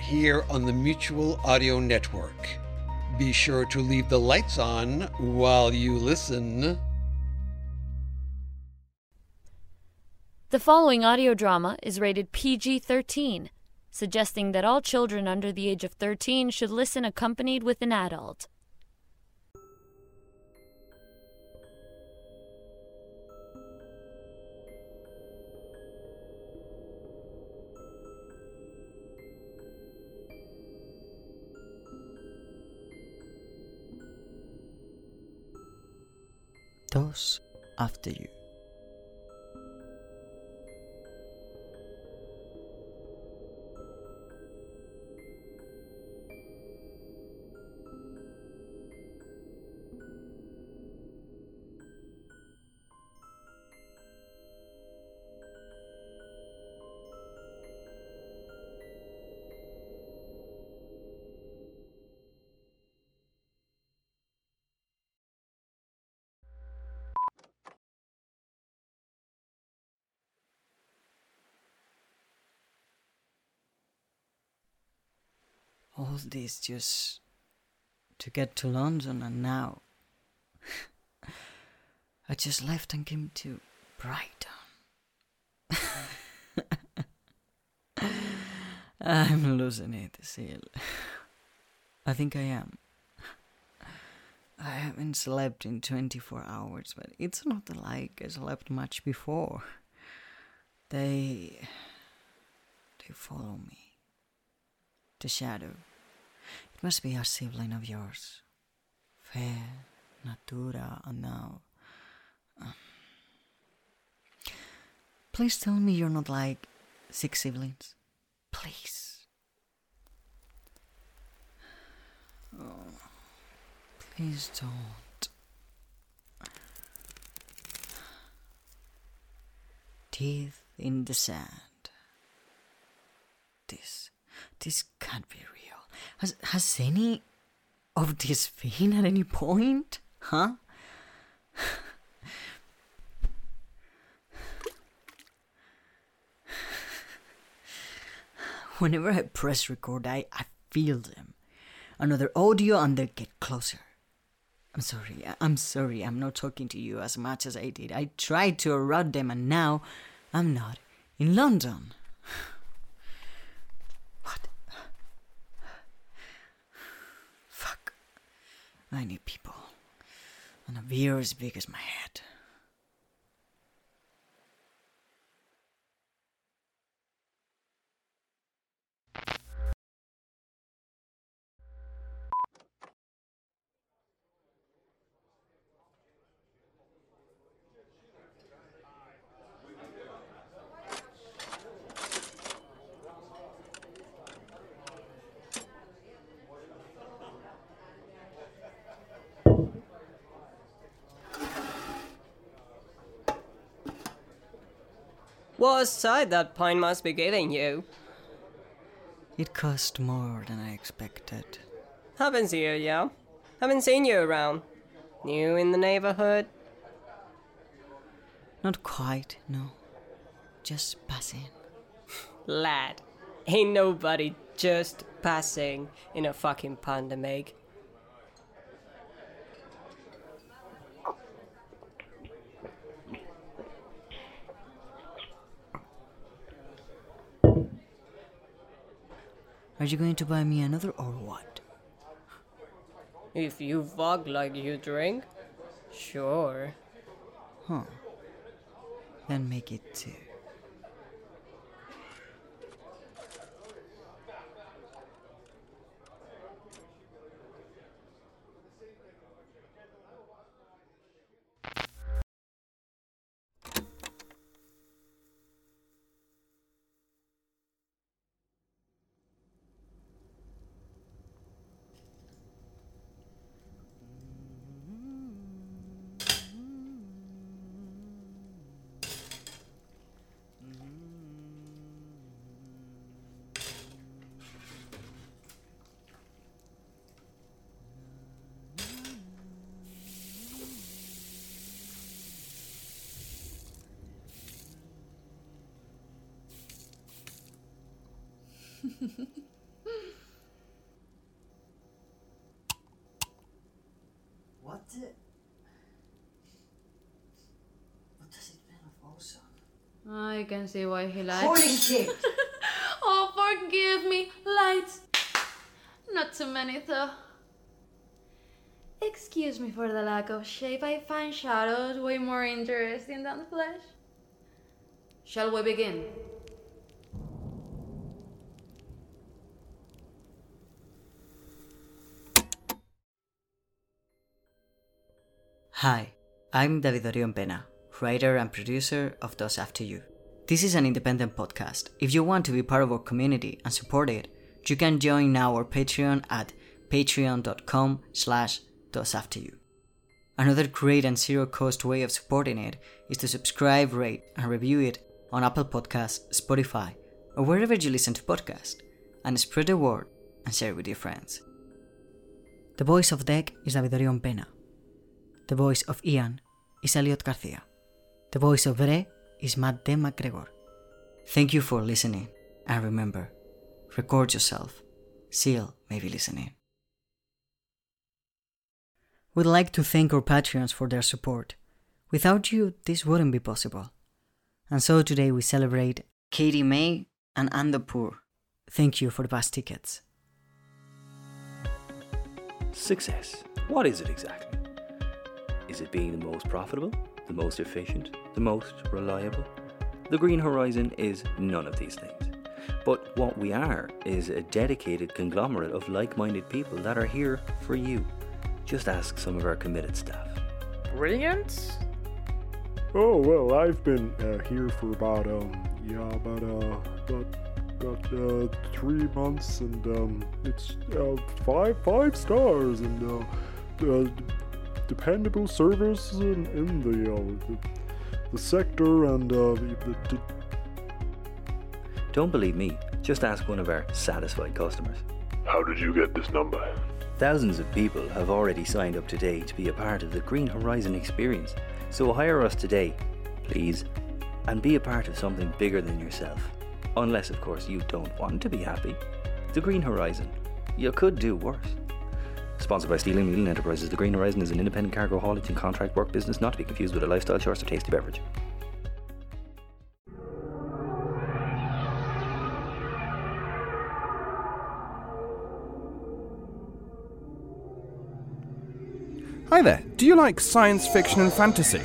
here on the Mutual Audio Network. Be sure to leave the lights on while you listen. The following audio drama is rated PG 13, suggesting that all children under the age of 13 should listen accompanied with an adult. Those after you. All this just to get to London, and now I just left and came to Brighton. I'm losing it, Seal. I think I am. I haven't slept in 24 hours, but it's not like I slept much before. They. they follow me. The shadow. It must be a sibling of yours. Fair, Natura, and now. Um, please tell me you're not like six siblings. Please. Oh, please don't. Teeth in the sand. This, this can't be real. Has has any of this been at any point? Huh? Whenever I press record, I, I feel them. Another audio and they get closer. I'm sorry, I'm sorry, I'm not talking to you as much as I did. I tried to route them and now I'm not in London. I need people. And a beer as big as my head. What a sight that pine must be giving you. It cost more than I expected. Happens here, yeah? Haven't seen you around. New in the neighborhood? Not quite, no. Just passing. Lad, ain't nobody just passing in a fucking pandemic. Are you going to buy me another or what? If you fuck like you drink, sure. Huh. Then make it two. What the? What does it smell of also? I can see why he likes. Holy shit! Oh, forgive me. Lights. Not too many, though. Excuse me for the lack of shape. I find shadows way more interesting than flesh. Shall we begin? Hi, I'm David Orion Pena, writer and producer of Those After You. This is an independent podcast. If you want to be part of our community and support it, you can join now our Patreon at patreon.com slash you. Another great and zero cost way of supporting it is to subscribe, rate, and review it on Apple Podcasts, Spotify, or wherever you listen to podcasts, and spread the word and share it with your friends. The voice of Deck is David Orion Pena. The voice of Ian is Elliot Garcia. The voice of Bre is Matt De McGregor. Thank you for listening, and remember, record yourself. Seal may be listening. We'd like to thank our Patreons for their support. Without you, this wouldn't be possible. And so today we celebrate Katie May and Andapur. Thank you for the past tickets. Success. What is it exactly? Is it being the most profitable, the most efficient, the most reliable? The Green Horizon is none of these things. But what we are is a dedicated conglomerate of like minded people that are here for you. Just ask some of our committed staff. Brilliant? Oh well, I've been uh, here for about um yeah about uh about about uh, three months and um it's uh, five five stars and uh, uh dependable service in, in the, uh, the the sector and uh the, the, the Don't believe me, just ask one of our satisfied customers. How did you get this number? Thousands of people have already signed up today to be a part of the Green Horizon experience. So hire us today, please, and be a part of something bigger than yourself. Unless, of course, you don't want to be happy. The Green Horizon. You could do worse. Sponsored by Steeling Wheeling Enterprises, the Green Horizon is an independent cargo haulage and contract work business not to be confused with a lifestyle choice or tasty beverage. Hi there. Do you like science fiction and fantasy?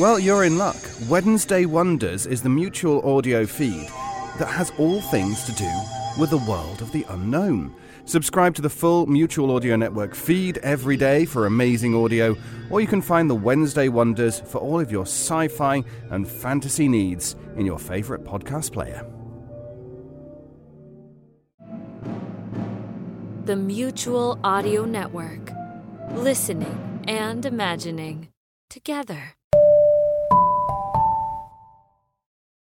Well, you're in luck. Wednesday Wonders is the mutual audio feed that has all things to do with the world of the unknown. Subscribe to the full Mutual Audio Network feed every day for amazing audio, or you can find the Wednesday Wonders for all of your sci fi and fantasy needs in your favourite podcast player. The Mutual Audio Network. Listening and imagining together.